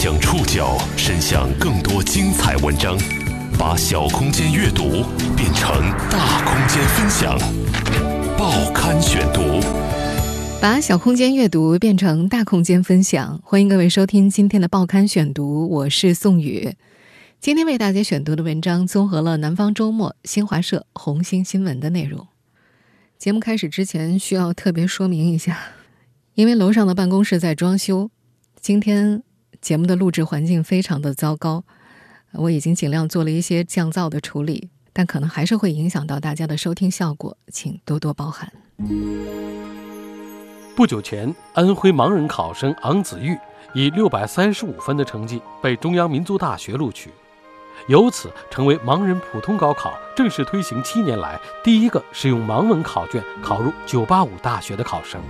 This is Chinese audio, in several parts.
将触角伸向更多精彩文章，把小空间阅读变成大空间分享。报刊选读，把小空间阅读变成大空间分享。欢迎各位收听今天的报刊选读，我是宋宇。今天为大家选读的文章综合了《南方周末》、新华社、红星新闻的内容。节目开始之前，需要特别说明一下，因为楼上的办公室在装修，今天。节目的录制环境非常的糟糕，我已经尽量做了一些降噪的处理，但可能还是会影响到大家的收听效果，请多多包涵。不久前，安徽盲人考生昂子玉以六百三十五分的成绩被中央民族大学录取，由此成为盲人普通高考正式推行七年来第一个使用盲文考卷考入九八五大学的考生。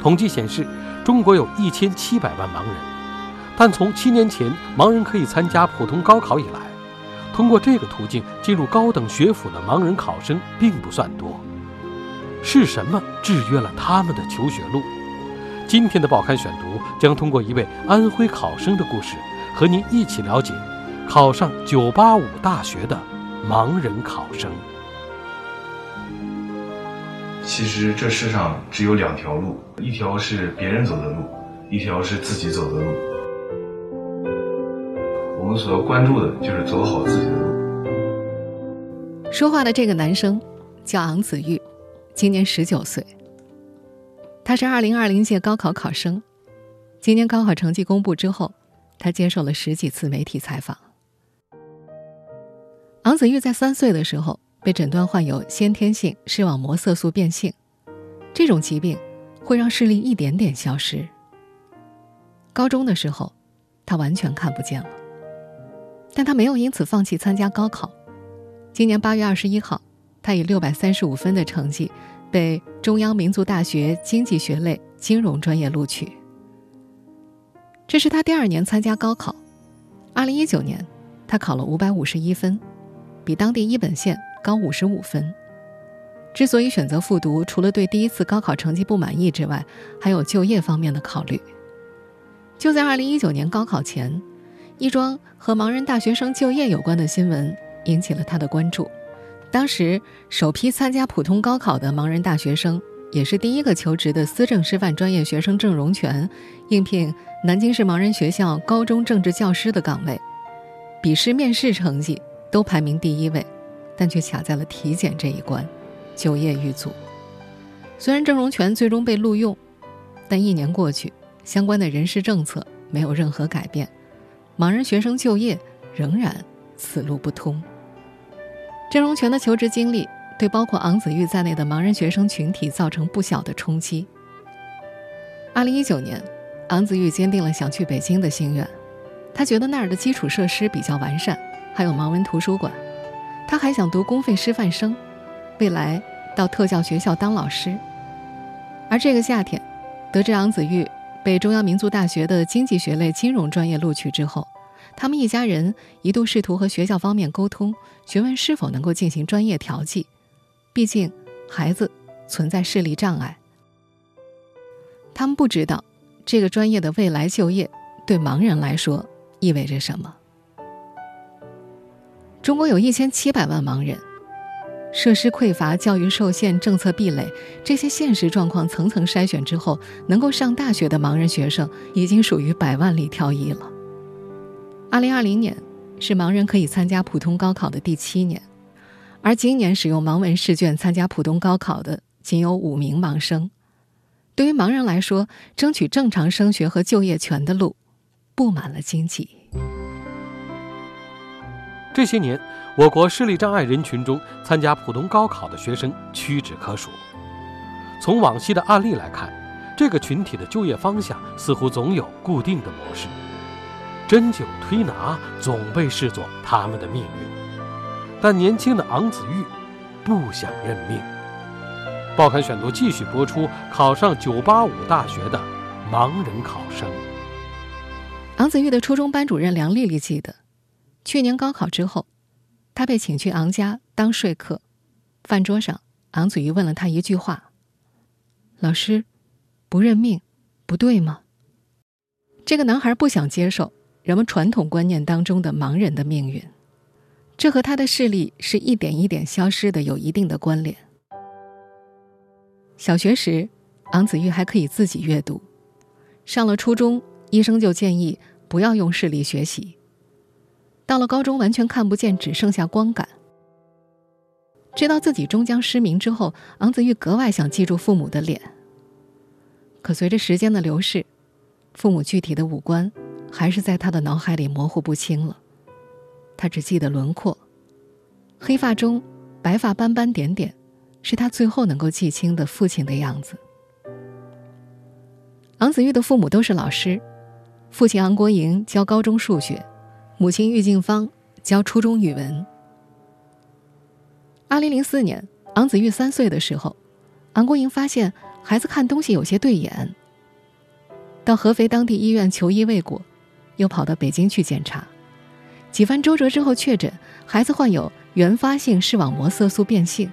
统计显示，中国有一千七百万盲人。但从七年前盲人可以参加普通高考以来，通过这个途径进入高等学府的盲人考生并不算多。是什么制约了他们的求学路？今天的报刊选读将通过一位安徽考生的故事，和您一起了解考上985大学的盲人考生。其实这世上只有两条路，一条是别人走的路，一条是自己走的路。我们所要关注的就是走好自己的路。说话的这个男生叫昂子玉，今年十九岁。他是二零二零届高考考生。今年高考成绩公布之后，他接受了十几次媒体采访。昂子玉在三岁的时候被诊断患有先天性视网膜色素变性，这种疾病会让视力一点点消失。高中的时候，他完全看不见了。但他没有因此放弃参加高考。今年八月二十一号，他以六百三十五分的成绩被中央民族大学经济学类金融专业录取。这是他第二年参加高考。二零一九年，他考了五百五十一分，比当地一本线高五十五分。之所以选择复读，除了对第一次高考成绩不满意之外，还有就业方面的考虑。就在二零一九年高考前。一桩和盲人大学生就业有关的新闻引起了他的关注。当时，首批参加普通高考的盲人大学生，也是第一个求职的思政师范专业学生郑荣全，应聘南京市盲人学校高中政治教师的岗位。笔试、面试成绩都排名第一位，但却卡在了体检这一关，就业遇阻。虽然郑荣全最终被录用，但一年过去，相关的人事政策没有任何改变。盲人学生就业仍然此路不通。郑荣全的求职经历对包括昂子玉在内的盲人学生群体造成不小的冲击。二零一九年，昂子玉坚定了想去北京的心愿，他觉得那儿的基础设施比较完善，还有盲文图书馆。他还想读公费师范生，未来到特教学校当老师。而这个夏天，得知昂子玉。被中央民族大学的经济学类金融专业录取之后，他们一家人一度试图和学校方面沟通，询问是否能够进行专业调剂。毕竟孩子存在视力障碍，他们不知道这个专业的未来就业对盲人来说意味着什么。中国有一千七百万盲人。设施匮乏、教育受限、政策壁垒，这些现实状况层层筛选之后，能够上大学的盲人学生已经属于百万里挑一了。二零二零年是盲人可以参加普通高考的第七年，而今年使用盲文试卷参加普通高考的仅有五名盲生。对于盲人来说，争取正常升学和就业权的路布满了荆棘。这些年，我国视力障碍人群中参加普通高考的学生屈指可数。从往昔的案例来看，这个群体的就业方向似乎总有固定的模式，针灸推拿总被视作他们的命运。但年轻的昂子玉不想认命。报刊选读继续播出：考上985大学的盲人考生。昂子玉的初中班主任梁丽丽记得。去年高考之后，他被请去昂家当说客。饭桌上，昂子玉问了他一句话：“老师，不认命，不对吗？”这个男孩不想接受人们传统观念当中的盲人的命运，这和他的视力是一点一点消失的有一定的关联。小学时，昂子玉还可以自己阅读；上了初中，医生就建议不要用视力学习。到了高中，完全看不见，只剩下光感。知道自己终将失明之后，昂子玉格外想记住父母的脸。可随着时间的流逝，父母具体的五官还是在他的脑海里模糊不清了。他只记得轮廓，黑发中白发斑斑点点，是他最后能够记清的父亲的样子。昂子玉的父母都是老师，父亲昂国营教高中数学，母亲郁静芳教初中语文。二零零四年，昂子玉三岁的时候，昂国营发现孩子看东西有些对眼。到合肥当地医院求医未果，又跑到北京去检查，几番周折之后确诊，孩子患有原发性视网膜色素变性，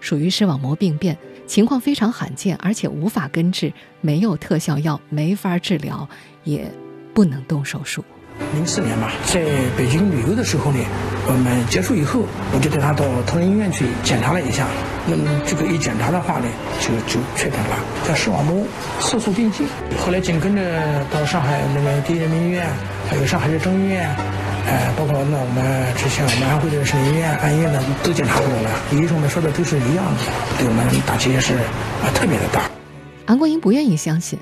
属于视网膜病变，情况非常罕见，而且无法根治，没有特效药，没法治疗，也不能动手术。零四年嘛，在北京旅游的时候呢，我们结束以后，我就带他到同仁医院去检查了一下。那么这个一检查的话呢，就就确诊了，叫视网膜色素变性。后来紧跟着到上海那个第一人民医院，还有上海市中医院，呃，包括那我们之前我们安徽的省医院、安医院呢，都检查过了。医生们说的都是一样的，对我们打击也是啊特别的大。安国英不愿意相信。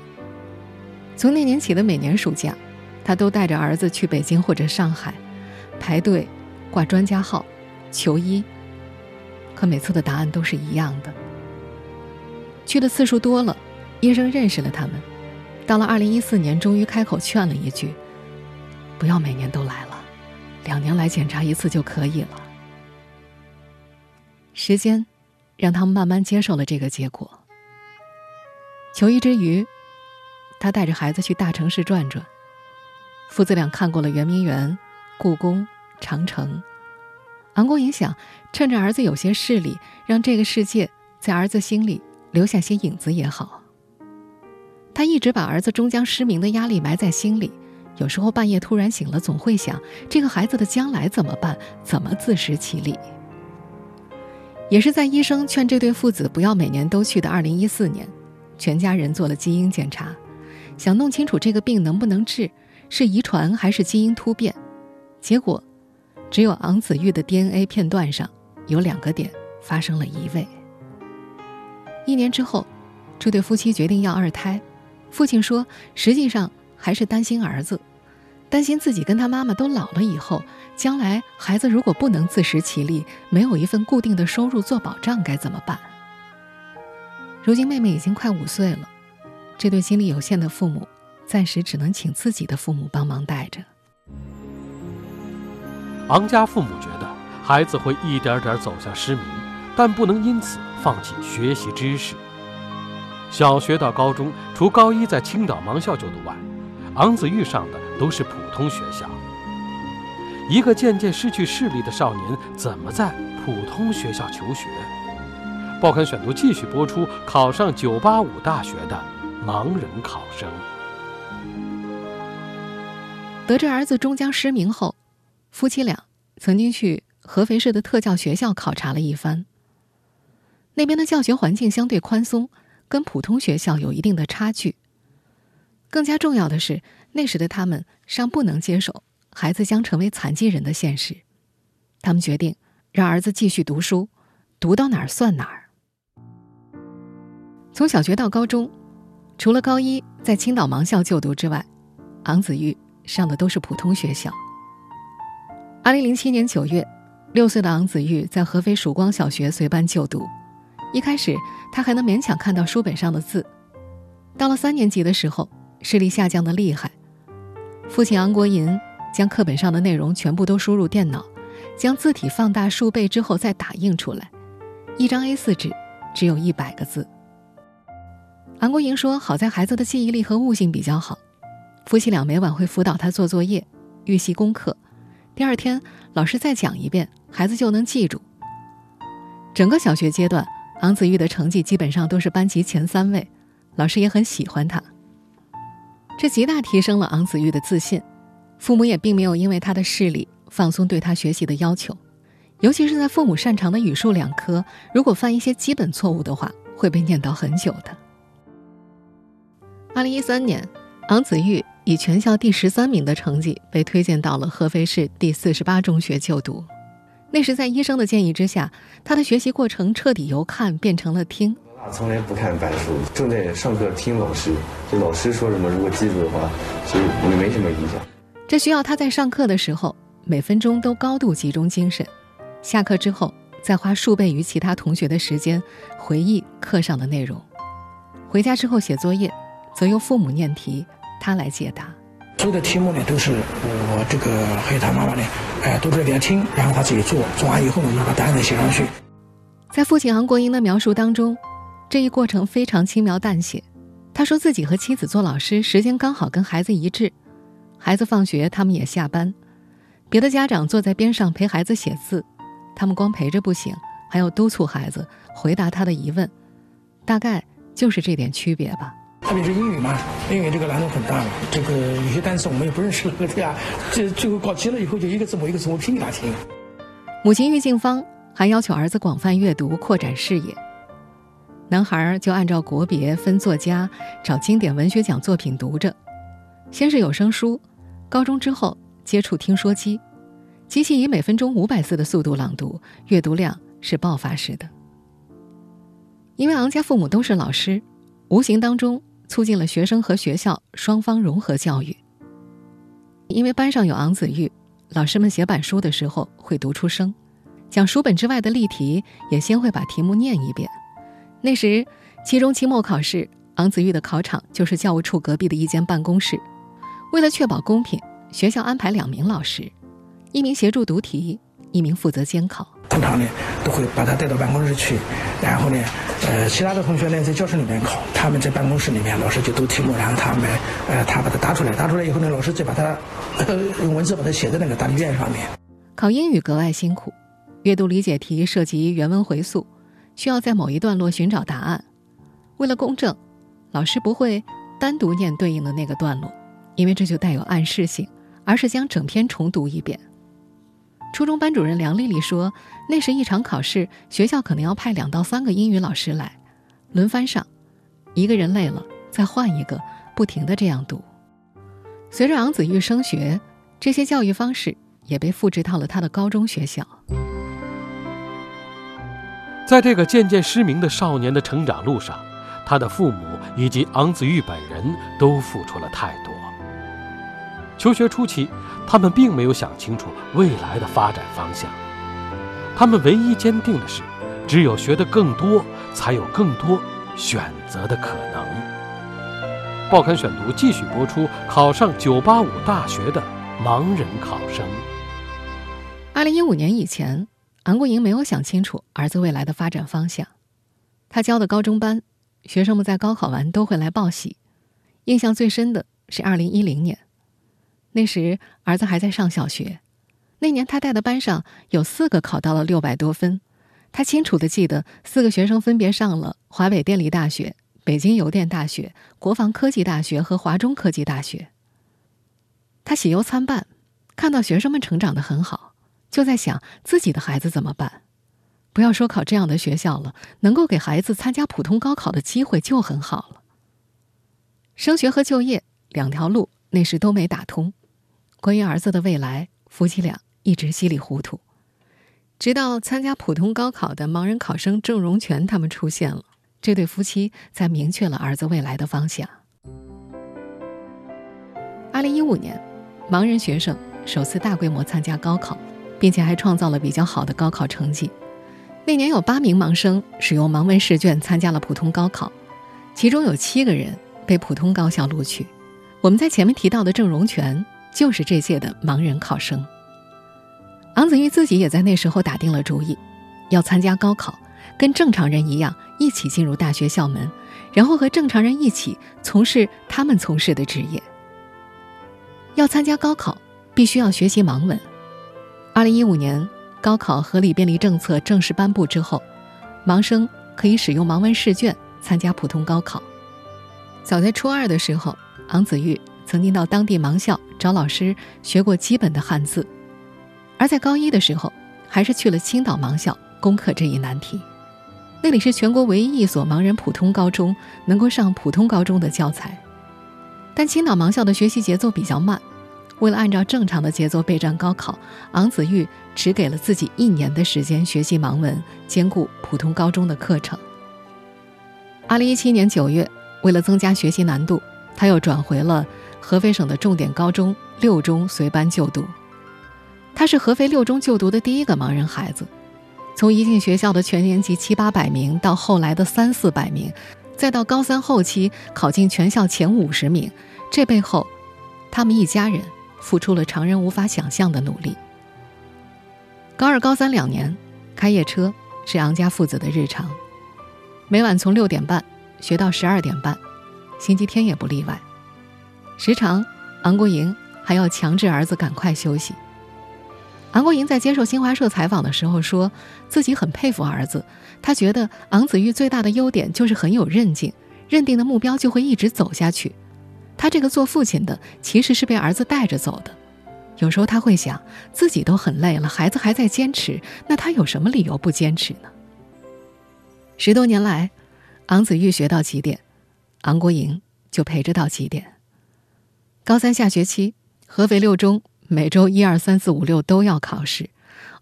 从那年起的每年暑假。他都带着儿子去北京或者上海，排队挂专家号求医，可每次的答案都是一样的。去的次数多了，医生认识了他们。到了二零一四年，终于开口劝了一句：“不要每年都来了，两年来检查一次就可以了。”时间让他们慢慢接受了这个结果。求医之余，他带着孩子去大城市转转。父子俩看过了圆明园、故宫、长城。昂国营想，趁着儿子有些视力，让这个世界在儿子心里留下些影子也好。他一直把儿子终将失明的压力埋在心里，有时候半夜突然醒了，总会想：这个孩子的将来怎么办？怎么自食其力？也是在医生劝这对父子不要每年都去的二零一四年，全家人做了基因检查，想弄清楚这个病能不能治。是遗传还是基因突变？结果，只有昂子玉的 DNA 片段上有两个点发生了移位。一年之后，这对夫妻决定要二胎。父亲说，实际上还是担心儿子，担心自己跟他妈妈都老了以后，将来孩子如果不能自食其力，没有一份固定的收入做保障，该怎么办？如今妹妹已经快五岁了，这对精力有限的父母。暂时只能请自己的父母帮忙带着。昂家父母觉得孩子会一点点走向失明，但不能因此放弃学习知识。小学到高中，除高一在青岛盲校就读外，昂子玉上的都是普通学校。一个渐渐失去视力的少年，怎么在普通学校求学？报刊选读继续播出：考上985大学的盲人考生。得知儿子终将失明后，夫妻俩曾经去合肥市的特教学校考察了一番。那边的教学环境相对宽松，跟普通学校有一定的差距。更加重要的是，那时的他们尚不能接受孩子将成为残疾人的现实。他们决定让儿子继续读书，读到哪儿算哪儿。从小学到高中，除了高一在青岛盲校就读之外，昂子玉。上的都是普通学校。二零零七年九月，六岁的昂子玉在合肥曙光小学随班就读。一开始，他还能勉强看到书本上的字。到了三年级的时候，视力下降的厉害。父亲昂国银将课本上的内容全部都输入电脑，将字体放大数倍之后再打印出来。一张 A4 纸只有一百个字。韩国莹说：“好在孩子的记忆力和悟性比较好。”夫妻俩每晚会辅导他做作业、预习功课，第二天老师再讲一遍，孩子就能记住。整个小学阶段，昂子玉的成绩基本上都是班级前三位，老师也很喜欢他。这极大提升了昂子玉的自信。父母也并没有因为他的视力放松对他学习的要求，尤其是在父母擅长的语数两科，如果犯一些基本错误的话，会被念叨很久的。二零一三年，昂子玉以全校第十三名的成绩被推荐到了合肥市第四十八中学就读。那时在医生的建议之下，他的学习过程彻底由看变成了听。从来不看板书，正在上课听老师。就老师说什么，如果记住的话，其实也没什么影响。这需要他在上课的时候每分钟都高度集中精神，下课之后再花数倍于其他同学的时间回忆课上的内容。回家之后写作业，则由父母念题，他来解答。所有的题目呢，都是我这个还有他妈妈呢，哎，都在边听，然后他自己做，做完以后呢，就把答案再写上去。在父亲韩国英的描述当中，这一过程非常轻描淡写。他说自己和妻子做老师，时间刚好跟孩子一致。孩子放学，他们也下班。别的家长坐在边上陪孩子写字，他们光陪着不行，还要督促孩子回答他的疑问。大概就是这点区别吧。特别是英语嘛，英语这个难度很大。这个有些单词我们也不认识了，对呀。这最后搞急了以后，就一个字母一个字母拼给他听。母亲郁静芳还要求儿子广泛阅读，扩展视野。男孩就按照国别分作家，找经典文学奖作品读着。先是有声书。高中之后接触听说机，机器以每分钟五百字的速度朗读，阅读量是爆发式的。因为昂家父母都是老师，无形当中促进了学生和学校双方融合教育。因为班上有昂子玉，老师们写板书的时候会读出声，讲书本之外的例题也先会把题目念一遍。那时期中、期末考试，昂子玉的考场就是教务处隔壁的一间办公室。为了确保公平，学校安排两名老师，一名协助读题，一名负责监考。通常呢，都会把他带到办公室去，然后呢，呃，其他的同学呢在教室里面考，他们在办公室里面，老师就读题目，然后他们，呃，他把它答出来，答出来以后呢，老师再把它用文字把它写在那个答题卷上面。考英语格外辛苦，阅读理解题涉及原文回溯，需要在某一段落寻找答案。为了公正，老师不会单独念对应的那个段落。因为这就带有暗示性，而是将整篇重读一遍。初中班主任梁丽丽说：“那是一场考试，学校可能要派两到三个英语老师来，轮番上，一个人累了再换一个，不停的这样读。”随着昂子玉升学，这些教育方式也被复制到了他的高中学校。在这个渐渐失明的少年的成长路上，他的父母以及昂子玉本人都付出了太多。求学初期，他们并没有想清楚未来的发展方向。他们唯一坚定的是，只有学得更多，才有更多选择的可能。报刊选读继续播出：考上985大学的盲人考生。二零一五年以前，昂国营没有想清楚儿子未来的发展方向。他教的高中班，学生们在高考完都会来报喜。印象最深的是二零一零年。那时儿子还在上小学，那年他带的班上有四个考到了六百多分，他清楚的记得四个学生分别上了华北电力大学、北京邮电大学、国防科技大学和华中科技大学。他喜忧参半，看到学生们成长的很好，就在想自己的孩子怎么办？不要说考这样的学校了，能够给孩子参加普通高考的机会就很好了。升学和就业两条路那时都没打通。关于儿子的未来，夫妻俩一直稀里糊涂，直到参加普通高考的盲人考生郑荣全他们出现了，这对夫妻才明确了儿子未来的方向。二零一五年，盲人学生首次大规模参加高考，并且还创造了比较好的高考成绩。那年有八名盲生使用盲文试卷参加了普通高考，其中有七个人被普通高校录取。我们在前面提到的郑荣全。就是这届的盲人考生，昂子玉自己也在那时候打定了主意，要参加高考，跟正常人一样一起进入大学校门，然后和正常人一起从事他们从事的职业。要参加高考，必须要学习盲文。二零一五年高考合理便利政策正式颁布之后，盲生可以使用盲文试卷参加普通高考。早在初二的时候。昂子玉曾经到当地盲校找老师学过基本的汉字，而在高一的时候，还是去了青岛盲校攻克这一难题。那里是全国唯一一所盲人普通高中，能够上普通高中的教材。但青岛盲校的学习节奏比较慢，为了按照正常的节奏备战高考，昂子玉只给了自己一年的时间学习盲文，兼顾普通高中的课程。二零一七年九月，为了增加学习难度，他又转回了合肥省的重点高中六中随班就读。他是合肥六中就读的第一个盲人孩子，从一进学校的全年级七八百名，到后来的三四百名。再到高三后期考进全校前五十名，这背后，他们一家人付出了常人无法想象的努力。高二、高三两年，开夜车是昂家父子的日常，每晚从六点半学到十二点半，星期天也不例外。时常，昂国营还要强制儿子赶快休息。昂国营在接受新华社采访的时候说，自己很佩服儿子。他觉得昂子玉最大的优点就是很有韧劲，认定的目标就会一直走下去。他这个做父亲的其实是被儿子带着走的。有时候他会想，自己都很累了，孩子还在坚持，那他有什么理由不坚持呢？十多年来，昂子玉学到几点，昂国营就陪着到几点。高三下学期，合肥六中。每周一二三四五六都要考试，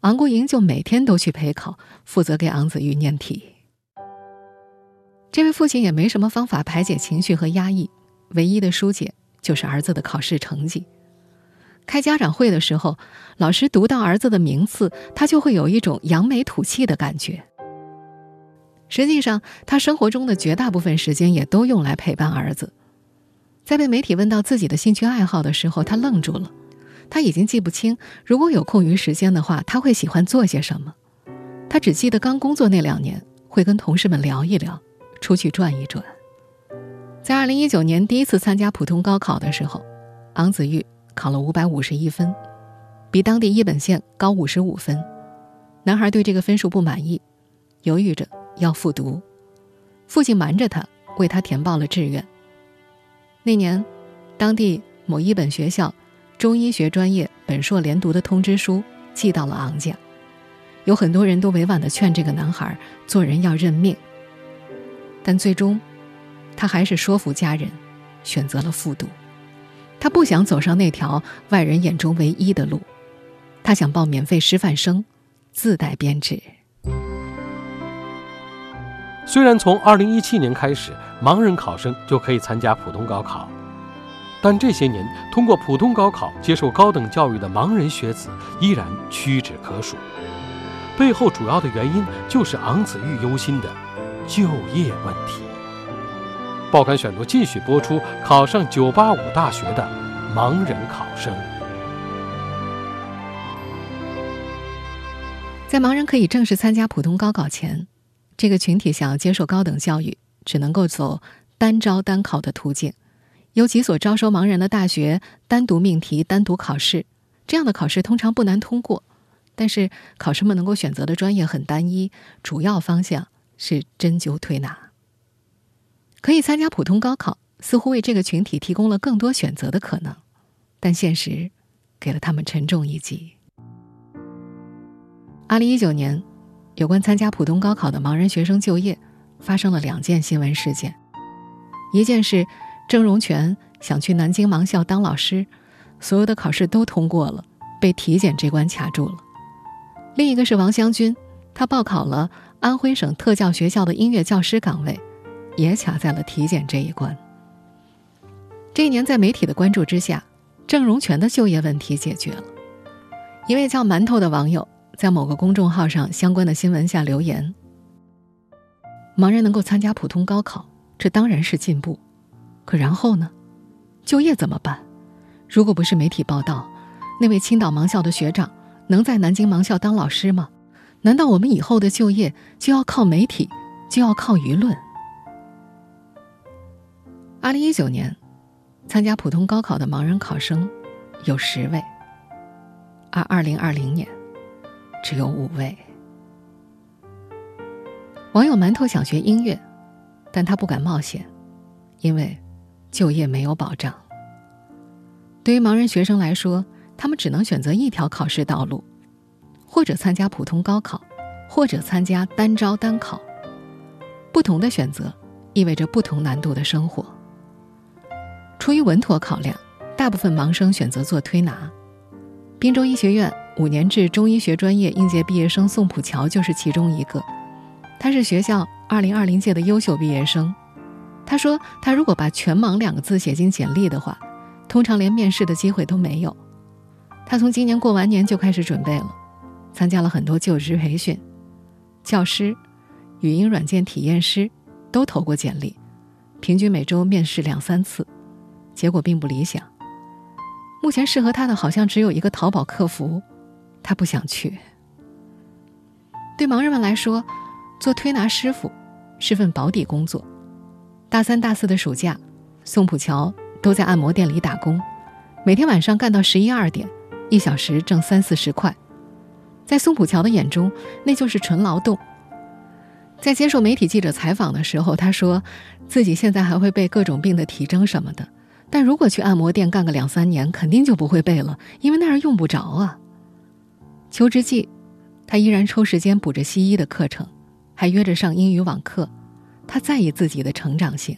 昂国营就每天都去陪考，负责给昂子玉念题。这位父亲也没什么方法排解情绪和压抑，唯一的疏解就是儿子的考试成绩。开家长会的时候，老师读到儿子的名次，他就会有一种扬眉吐气的感觉。实际上，他生活中的绝大部分时间也都用来陪伴儿子。在被媒体问到自己的兴趣爱好的时候，他愣住了。他已经记不清，如果有空余时间的话，他会喜欢做些什么。他只记得刚工作那两年，会跟同事们聊一聊，出去转一转。在二零一九年第一次参加普通高考的时候，昂子玉考了五百五十一分，比当地一本线高五十五分。男孩对这个分数不满意，犹豫着要复读，父亲瞒着他为他填报了志愿。那年，当地某一本学校。中医学专业本硕连读的通知书寄到了昂家，有很多人都委婉的劝这个男孩做人要认命，但最终，他还是说服家人，选择了复读。他不想走上那条外人眼中唯一的路，他想报免费师范生，自带编制。虽然从2017年开始，盲人考生就可以参加普通高考。但这些年，通过普通高考接受高等教育的盲人学子依然屈指可数。背后主要的原因就是昂子玉忧心的就业问题。报刊选读继续播出：考上985大学的盲人考生。在盲人可以正式参加普通高考前，这个群体想要接受高等教育，只能够走单招单考的途径。有几所招收盲人的大学单独命题、单独考试，这样的考试通常不难通过，但是考生们能够选择的专业很单一，主要方向是针灸推拿。可以参加普通高考，似乎为这个群体提供了更多选择的可能，但现实给了他们沉重一击。二零一九年，有关参加普通高考的盲人学生就业发生了两件新闻事件，一件是。郑荣全想去南京盲校当老师，所有的考试都通过了，被体检这关卡住了。另一个是王湘军，他报考了安徽省特教学校的音乐教师岗位，也卡在了体检这一关。这一年，在媒体的关注之下，郑荣全的就业问题解决了。一位叫馒头的网友在某个公众号上相关的新闻下留言：“盲人能够参加普通高考，这当然是进步。”可然后呢？就业怎么办？如果不是媒体报道，那位青岛盲校的学长能在南京盲校当老师吗？难道我们以后的就业就要靠媒体，就要靠舆论？二零一九年，参加普通高考的盲人考生有十位，而二零二零年只有五位。网友馒头想学音乐，但他不敢冒险，因为。就业没有保障。对于盲人学生来说，他们只能选择一条考试道路，或者参加普通高考，或者参加单招单考。不同的选择意味着不同难度的生活。出于稳妥考量，大部分盲生选择做推拿。滨州医学院五年制中医学专业应届毕业生宋普桥就是其中一个。他是学校2020届的优秀毕业生。他说：“他如果把‘全盲’两个字写进简历的话，通常连面试的机会都没有。他从今年过完年就开始准备了，参加了很多就职培训，教师。”语音软件体验师都投过简历，平均每周面试两三次，结果并不理想。目前适合他的好像只有一个淘宝客服，他不想去。对盲人们来说，做推拿师傅是份保底工作。大三、大四的暑假，宋普桥都在按摩店里打工，每天晚上干到十一二点，一小时挣三四十块。在宋普桥的眼中，那就是纯劳动。在接受媒体记者采访的时候，他说，自己现在还会背各种病的体征什么的，但如果去按摩店干个两三年，肯定就不会背了，因为那儿用不着啊。求职季，他依然抽时间补着西医的课程，还约着上英语网课。他在意自己的成长性。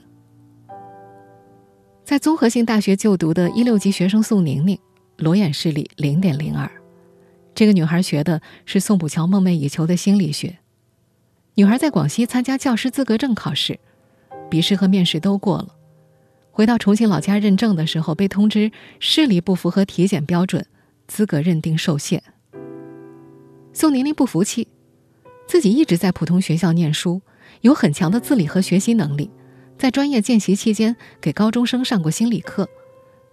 在综合性大学就读的一六级学生宋宁宁，裸眼视力零点零二，这个女孩学的是宋普桥梦寐以求的心理学。女孩在广西参加教师资格证考试，笔试和面试都过了。回到重庆老家认证的时候，被通知视力不符合体检标准，资格认定受限。宋宁宁不服气，自己一直在普通学校念书，有很强的自理和学习能力，在专业见习期间给高中生上过心理课，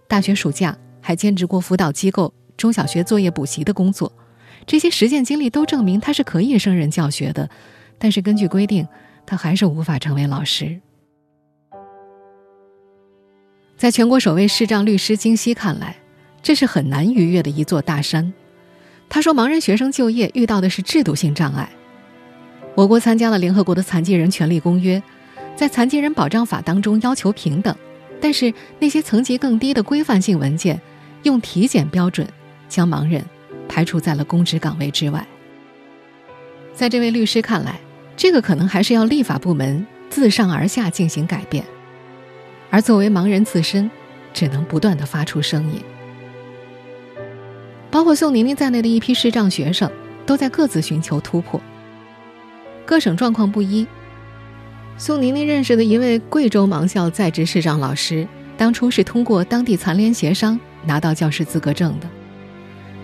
大学暑假还兼职过辅导机构中小学作业补习的工作，这些实践经历都证明他是可以胜任教学的。但是根据规定，他还是无法成为老师。在全国首位视障律师金熙看来，这是很难逾越的一座大山。他说：“盲人学生就业遇到的是制度性障碍。我国参加了联合国的残疾人权利公约，在残疾人保障法当中要求平等，但是那些层级更低的规范性文件，用体检标准将盲人排除在了公职岗位之外。”在这位律师看来，这个可能还是要立法部门自上而下进行改变，而作为盲人自身，只能不断的发出声音。包括宋宁宁在内的一批视障学生都在各自寻求突破。各省状况不一。宋宁宁认识的一位贵州盲校在职视障老师，当初是通过当地残联协商拿到教师资格证的。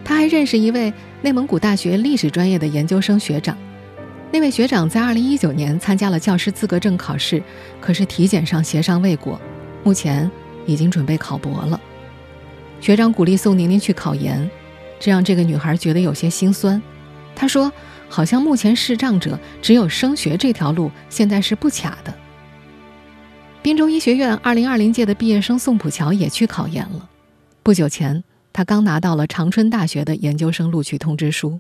他还认识一位内蒙古大学历史专业的研究生学长。那位学长在2019年参加了教师资格证考试，可是体检上协商未果，目前已经准备考博了。学长鼓励宋宁宁去考研，这让这个女孩觉得有些心酸。她说：“好像目前视障者只有升学这条路，现在是不卡的。”滨州医学院2020届的毕业生宋普桥也去考研了。不久前，他刚拿到了长春大学的研究生录取通知书。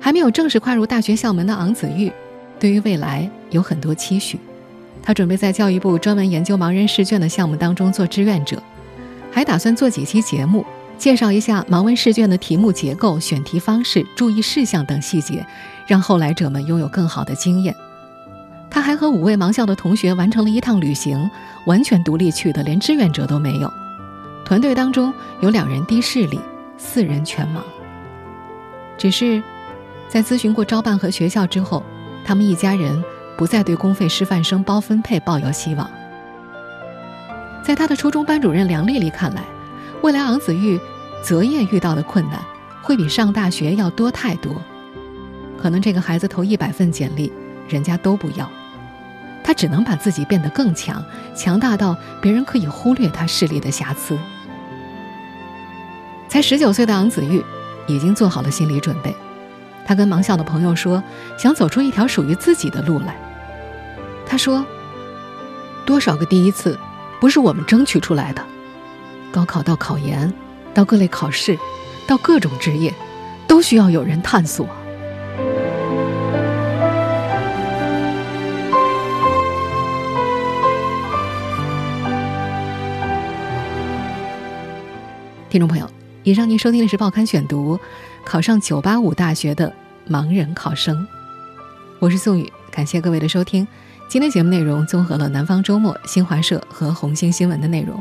还没有正式跨入大学校门的昂子玉，对于未来有很多期许。他准备在教育部专门研究盲人试卷的项目当中做志愿者，还打算做几期节目，介绍一下盲文试卷的题目结构、选题方式、注意事项等细节，让后来者们拥有更好的经验。他还和五位盲校的同学完成了一趟旅行，完全独立去的，连志愿者都没有。团队当中有两人低视力，四人全盲。只是。在咨询过招办和学校之后，他们一家人不再对公费师范生包分配抱有希望。在他的初中班主任梁丽丽看来，未来昂子玉择业遇到的困难会比上大学要多太多。可能这个孩子投一百份简历，人家都不要，他只能把自己变得更强，强大到别人可以忽略他视力的瑕疵。才十九岁的昂子玉已经做好了心理准备。他跟盲校的朋友说，想走出一条属于自己的路来。他说：“多少个第一次，不是我们争取出来的？高考到考研到各类考试到各种职业都需要有人探索。听众朋友以上您收听的是报刊选读考上九八五大学的盲人考生。我是宋宇感谢各位的收听。今天节目内容综合了南方周末新华社和红星新闻的内容。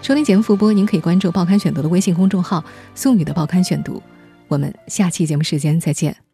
收听节目复播，您可以关注《报刊选读》的微信公众号“宋宇的报刊选读”。我们下期节目时间再见。